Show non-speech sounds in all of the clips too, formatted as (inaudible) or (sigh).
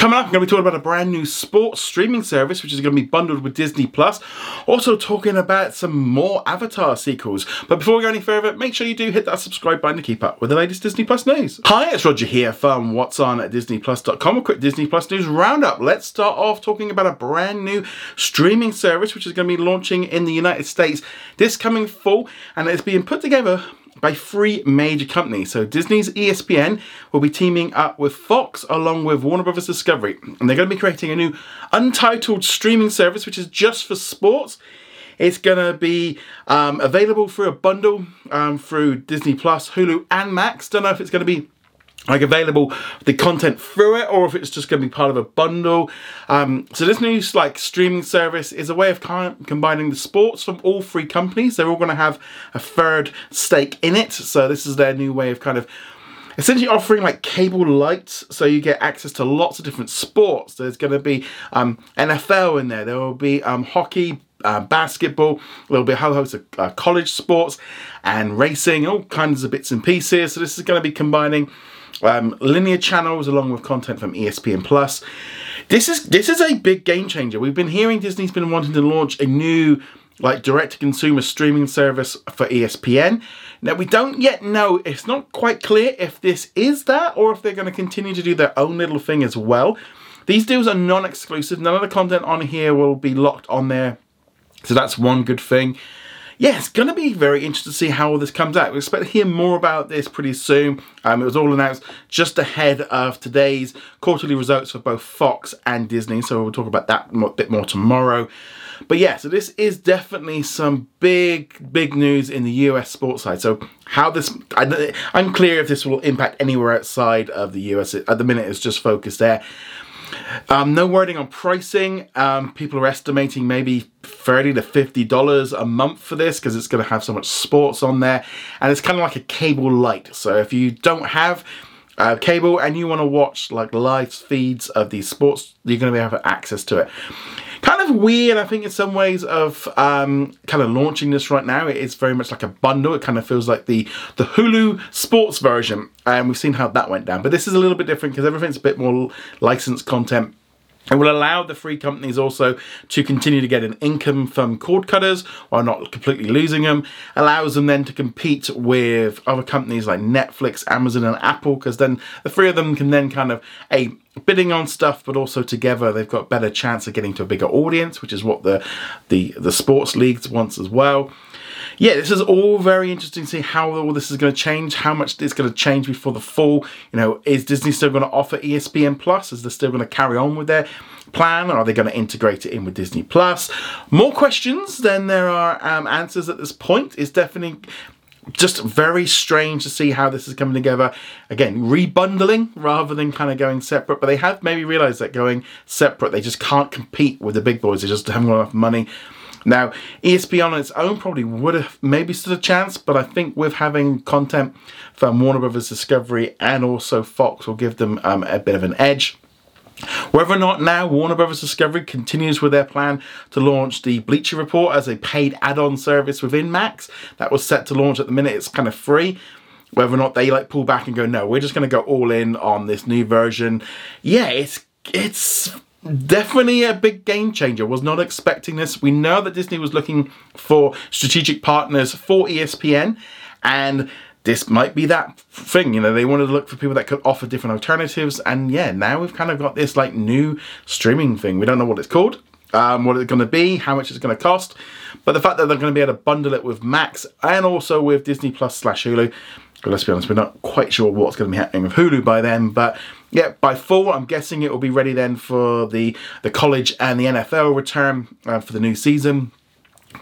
Coming up, I'm going to be talking about a brand new sports streaming service, which is going to be bundled with Disney Plus. Also, talking about some more Avatar sequels. But before we go any further, make sure you do hit that subscribe button to keep up with the latest Disney Plus news. Hi, it's Roger here from What's On at DisneyPlus.com. A quick Disney Plus news roundup. Let's start off talking about a brand new streaming service, which is going to be launching in the United States this coming fall, and it's being put together by three major companies. So Disney's ESPN will be teaming up with Fox along with Warner Brothers Discovery, and they're going to be creating a new untitled streaming service which is just for sports. It's going to be um, available through a bundle um, through Disney Plus, Hulu, and Max. Don't know if it's going to be like available the content through it or if it's just going to be part of a bundle. Um, so this new like streaming service is a way of combining the sports from all three companies. They're all going to have a third stake in it. So this is their new way of kind of essentially offering like cable lights so you get access to lots of different sports. There's going to be um, nfl in there. There will be um, hockey uh, basketball, there'll be a whole host of uh, college sports and racing, all kinds of bits and pieces. So, this is going to be combining um, linear channels along with content from ESPN Plus. This is this is a big game changer. We've been hearing Disney's been wanting to launch a new like direct to consumer streaming service for ESPN. Now we don't yet know. It's not quite clear if this is that or if they're going to continue to do their own little thing as well. These deals are non-exclusive. None of the content on here will be locked on there. So that's one good thing yeah, it's going to be very interesting to see how all this comes out. We expect to hear more about this pretty soon. Um, it was all announced just ahead of today's quarterly results for both Fox and Disney, so we'll talk about that a bit more tomorrow. But yeah, so this is definitely some big, big news in the US sports side. So how this, I, I'm clear if this will impact anywhere outside of the US. At the minute, it's just focused there. Um, no wording on pricing. Um, people are estimating maybe thirty to fifty dollars a month for this because it's going to have so much sports on there, and it's kind of like a cable light. So if you don't have uh, cable and you want to watch like live feeds of these sports, you're going to be able access to it kind of weird, I think, in some ways of um, kind of launching this right now. It is very much like a bundle. It kind of feels like the the Hulu sports version, and we've seen how that went down. But this is a little bit different because everything's a bit more licensed content. It will allow the free companies also to continue to get an income from cord cutters while not completely losing them. Allows them then to compete with other companies like Netflix, Amazon, and Apple, because then the three of them can then kind of a bidding on stuff, but also together they've got better chance of getting to a bigger audience, which is what the the the sports leagues wants as well. Yeah, this is all very interesting to see how all this is going to change, how much it's going to change before the fall. You know, is Disney still going to offer ESPN Plus? Is they still going to carry on with their plan, or are they going to integrate it in with Disney Plus? More questions than there are um, answers at this point. It's definitely just very strange to see how this is coming together. Again, rebundling rather than kind of going separate, but they have maybe realized that going separate, they just can't compete with the big boys. They just haven't got enough money. Now, ESPN on its own probably would have maybe stood a chance, but I think with having content from Warner Brothers Discovery and also Fox will give them um, a bit of an edge. Whether or not now Warner Brothers Discovery continues with their plan to launch the Bleacher Report as a paid add-on service within Max, that was set to launch at the minute. It's kind of free. Whether or not they like pull back and go, no, we're just going to go all in on this new version. Yeah, it's it's definitely a big game changer. Was not expecting this. We know that Disney was looking for strategic partners for ESPN, and this might be that thing. You know, they wanted to look for people that could offer different alternatives. And yeah, now we've kind of got this like new streaming thing. We don't know what it's called, um, what it's going to be, how much it's going to cost. But the fact that they're going to be able to bundle it with Max and also with Disney Plus slash Hulu. Let's be honest, we're not quite sure what's going to be happening with Hulu by then. But yeah, by fall, I'm guessing it will be ready then for the, the college and the NFL return uh, for the new season.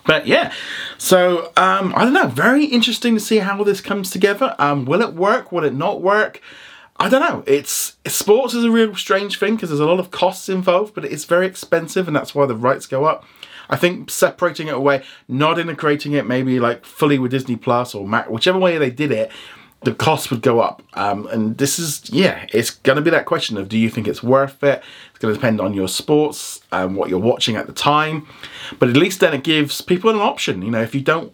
But yeah, so um, I don't know. Very interesting to see how this comes together. Um, will it work? Will it not work? I don't know. It's sports is a real strange thing because there's a lot of costs involved, but it's very expensive, and that's why the rights go up. I think separating it away, not integrating it maybe like fully with Disney Plus or Max, whichever way they did it, the cost would go up. Um, and this is, yeah, it's going to be that question of do you think it's worth it? It's going to depend on your sports and what you're watching at the time. But at least then it gives people an option. You know, if you don't,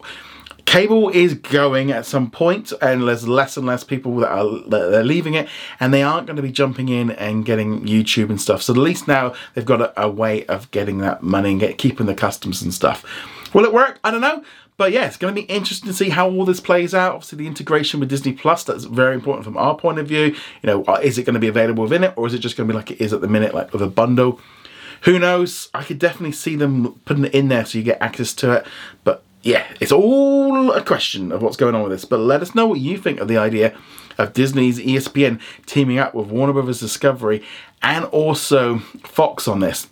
cable is going at some point and there's less and less people that are that they're leaving it and they aren't going to be jumping in and getting YouTube and stuff so at least now they've got a, a way of getting that money and get, keeping the customs and stuff will it work I don't know but yeah, it's going to be interesting to see how all this plays out. Obviously, the integration with Disney Plus, that's very important from our point of view. You know, uh, is it going to be available within it or is it just going to be like it is at the minute, like with a bundle? Who knows? I could definitely see them putting it in there so you get access to it. But yeah, it's all a question of what's going on with this. But let us know what you think of the idea of Disney's ESPN teaming up with Warner Brothers Discovery and also Fox on this.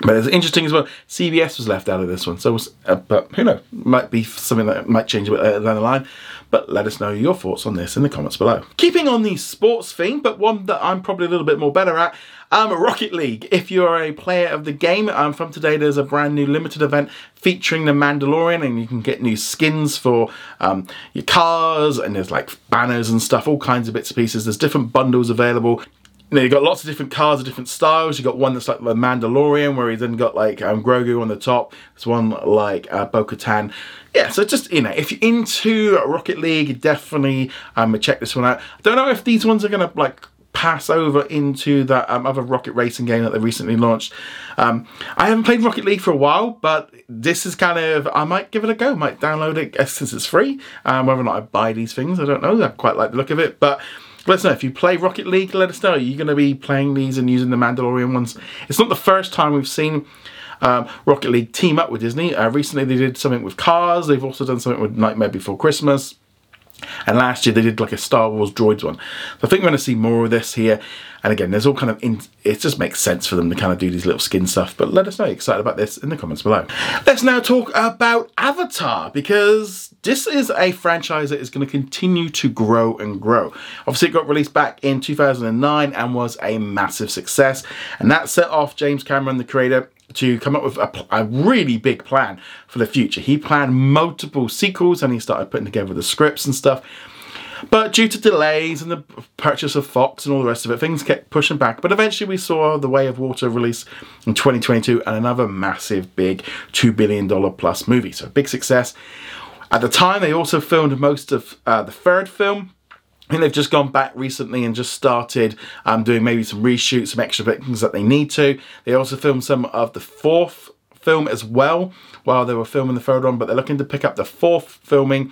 But it's interesting as well. CBS was left out of this one, so was, uh, but who knows? Might be something that might change a bit later down the line. But let us know your thoughts on this in the comments below. Keeping on the sports theme, but one that I'm probably a little bit more better at, um, Rocket League. If you're a player of the game, um, from today there's a brand new limited event featuring the Mandalorian, and you can get new skins for um, your cars, and there's like banners and stuff, all kinds of bits and pieces. There's different bundles available you know, you've got lots of different cars of different styles. You've got one that's like the Mandalorian, where he's then got like um, Grogu on the top. There's one like uh, Bo Katan. Yeah, so just, you know, if you're into Rocket League, definitely um, check this one out. I don't know if these ones are going to like pass over into that um, other Rocket Racing game that they recently launched. Um, I haven't played Rocket League for a while, but this is kind of, I might give it a go, might download it since it's free. Um, whether or not I buy these things, I don't know. I quite like the look of it, but let us know if you play Rocket League. Let us know. You're you going to be playing these and using the Mandalorian ones? It's not the first time we've seen um, Rocket League team up with Disney. Uh, recently, they did something with Cars. They've also done something with Nightmare Before Christmas. And last year they did like a Star Wars droids one. So I think we're going to see more of this here. And again, there's all kind of, in, it just makes sense for them to kind of do these little skin stuff. But let us know you're excited about this in the comments below. Let's now talk about Avatar because this is a franchise that is going to continue to grow and grow. Obviously, it got released back in 2009 and was a massive success. And that set off James Cameron, the creator, to come up with a, a, really big plan for the future. He planned multiple sequels and he started putting together the scripts and stuff. But due to delays and the purchase of Fox and all the rest of it, things kept pushing back. But eventually we saw The Way of Water release in 2022 and another massive, big $2 billion plus movie. So big success. At the time, they also filmed most of uh, the third film, I think they've just gone back recently and just started um, doing maybe some reshoots, some extra things that they need to. They also filmed some of the fourth film as well while they were filming the third one, but they're looking to pick up the fourth filming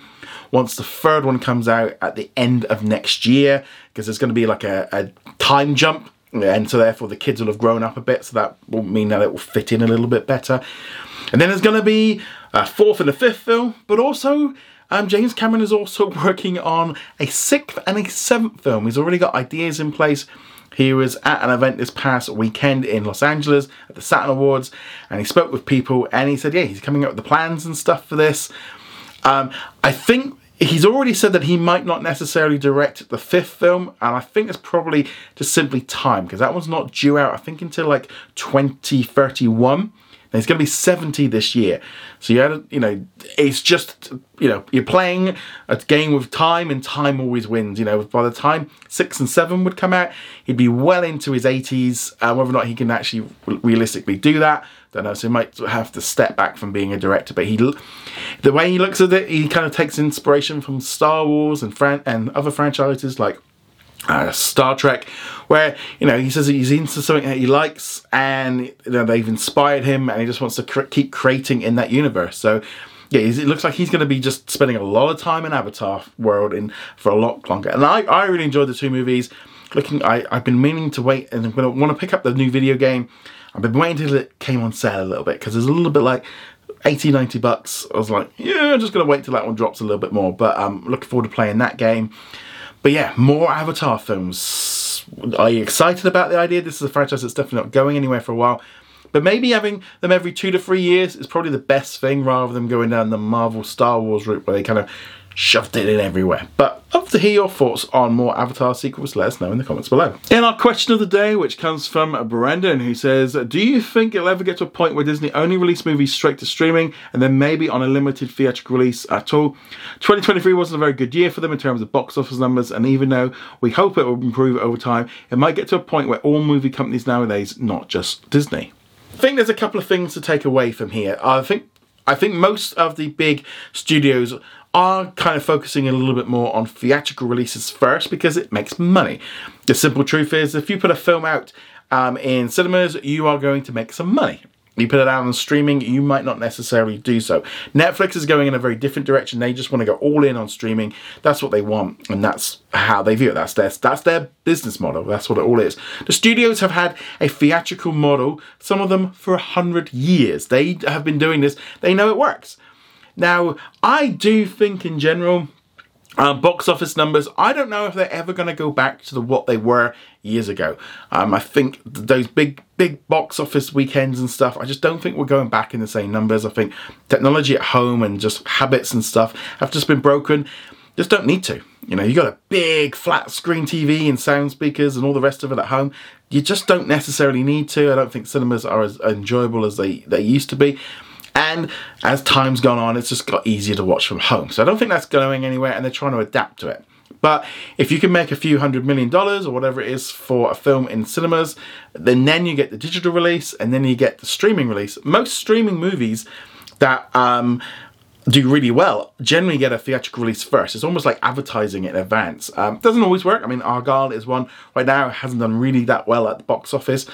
once the third one comes out at the end of next year because there's going to be like a, a time jump and so therefore the kids will have grown up a bit so that will mean that it will fit in a little bit better. And then there's going to be a fourth and a fifth film, but also um, James Cameron is also (laughs) working on a sixth and a seventh film. He's already got ideas in place. He was at an event this past weekend in Los Angeles at the Saturn Awards and he spoke with people and he said, yeah, he's coming up with the plans and stuff for this. Um, I think he's already said that he might not necessarily direct the fifth film and I think it's probably just simply time because that one's not due out I think until like 2031 he's going to be 70 this year. So you had, you know, it's just, you know, you're playing a game with time and time always wins. You know, by the time six and seven would come out, he'd be well into his 80s. Uh, whether or not he can actually realistically do that, don't know. So he might have to step back from being a director. But he, the way he looks at it, he kind of takes inspiration from Star Wars and, fran- and other franchises like uh, Star Trek, where you know he says he's into something that he likes, and you know, they've inspired him, and he just wants to cr- keep creating in that universe. So, yeah, it looks like he's going to be just spending a lot of time in Avatar world in for a lot longer. And I, I really enjoyed the two movies. Looking, I I've been meaning to wait, and I'm going to want to pick up the new video game. I've been waiting until it came on sale a little bit because it's a little bit like 80, 90 bucks. I was like, yeah, I'm just going to wait till that one drops a little bit more. But I'm um, looking forward to playing that game. But yeah, more Avatar films. Are you excited about the idea? This is a franchise that's definitely not going anywhere for a while. But maybe having them every two to three years is probably the best thing rather than going down the Marvel Star Wars route where they kind of shoved it in everywhere. But love to hear your thoughts on more Avatar sequels. Let us know in the comments below. In our question of the day, which comes from Brendan, who says, Do you think it'll ever get to a point where Disney only release movies straight to streaming and then maybe on a limited theatrical release at all? 2023 wasn't a very good year for them in terms of box office numbers, and even though we hope it will improve over time, it might get to a point where all movie companies nowadays, not just Disney. I think there's a couple of things to take away from here. I think I think most of the big studios are kind of focusing a little bit more on theatrical releases first because it makes money. The simple truth is, if you put a film out um, in cinemas, you are going to make some money you put it out on streaming, you might not necessarily do so. Netflix is going in a very different direction. They just want to go all in on streaming. That's what they want, and that's how they view it. That's their that's their business model. That's what it all is. The studios have had a theatrical model, some of them for a hundred years. They have been doing this. They know it works. Now, I do think in general um, box office numbers, I don't know if they're ever going to go back to the, what they were years ago. Um, I think those big, big box office weekends and stuff, I just don't think we're going back in the same numbers. I think technology at home and just habits and stuff have just been broken. Just don't need to. You know, you got a big flat screen TV and sound speakers and all the rest of it at home. You just don't necessarily need to. I don't think cinemas are as enjoyable as they, they used to be. And as time's gone on, it's just got easier to watch from home. So I don't think that's going anywhere and they're trying to adapt to it. But if you can make a few hundred million dollars or whatever it is for a film in cinemas, then then you get the digital release and then you get the streaming release. Most streaming movies that um, do really well generally get a theatrical release first. It's almost like advertising in advance. Um, doesn't always work. I mean, Argylle is one right now. Hasn't done really that well at the box office,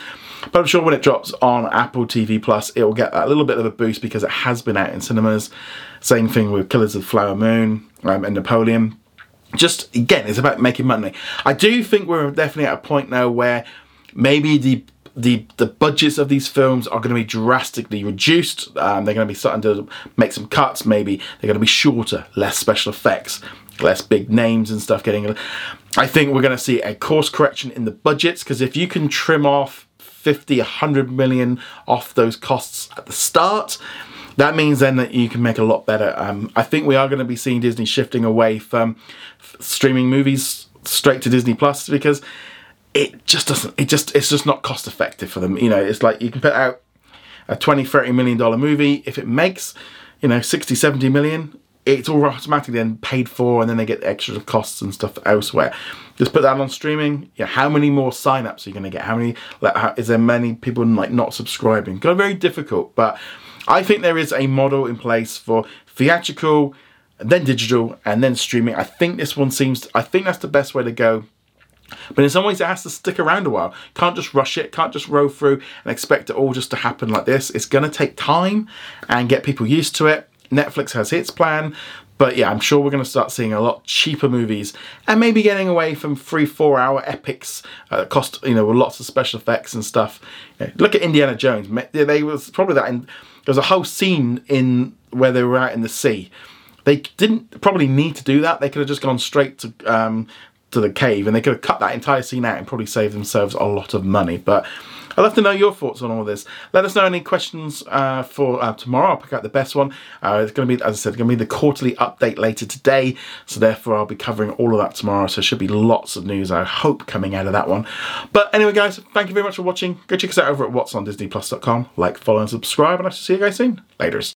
but I'm sure when it drops on Apple TV Plus, it will get a little bit of a boost because it has been out in cinemas. Same thing with Killers of Flower Moon um, and Napoleon. Just again, it's about making money. I do think we're definitely at a point now where maybe the the the budgets of these films are going to be drastically reduced. Um, they're going to be starting to make some cuts. Maybe they're going to be shorter, less special effects, less big names and stuff getting. I think we're going to see a course correction in the budgets because if you can trim off 50, 100 million off those costs at the start, that means then that you can make a lot better. Um, I think we are going to be seeing Disney shifting away from streaming movies straight to Disney Plus because it just doesn't it just it's just not cost effective for them. You know it's like you can put out a 20 30 million dollar movie. If it makes you know 60 70 million it's all automatically then paid for and then they get extra costs and stuff elsewhere just put that on streaming yeah how many more sign-ups are you going to get how many like how, is there many people like not subscribing got very difficult but i think there is a model in place for theatrical then digital and then streaming i think this one seems i think that's the best way to go but in some ways, it has to stick around a while. Can't just rush it, can't just roll through and expect it all just to happen like this. It's going to take time and get people used to it. Netflix has its plan, but yeah, I'm sure we're going to start seeing a lot cheaper movies and maybe getting away from three, four hour epics uh, cost, you know, lots of special effects and stuff. look at Indiana Jones. They was probably that. In, there was a whole scene in where they were out in the sea. They didn't probably need to do that. They could have just gone straight to um, to the cave, and they could have cut that entire scene out and probably saved themselves a lot of money. But I'd love to know your thoughts on all this. Let us know any questions uh, for uh, tomorrow. I'll pick out the best one. Uh, it's going to be, as I said, going to be the quarterly update later today. So therefore, I'll be covering all of that tomorrow. So should be lots of news, I hope, coming out of that one. But anyway, guys, thank you very much for watching. Go check us out over at whatsondisneyplus.com. Like, follow, and subscribe, and I shall see you guys soon. Laters.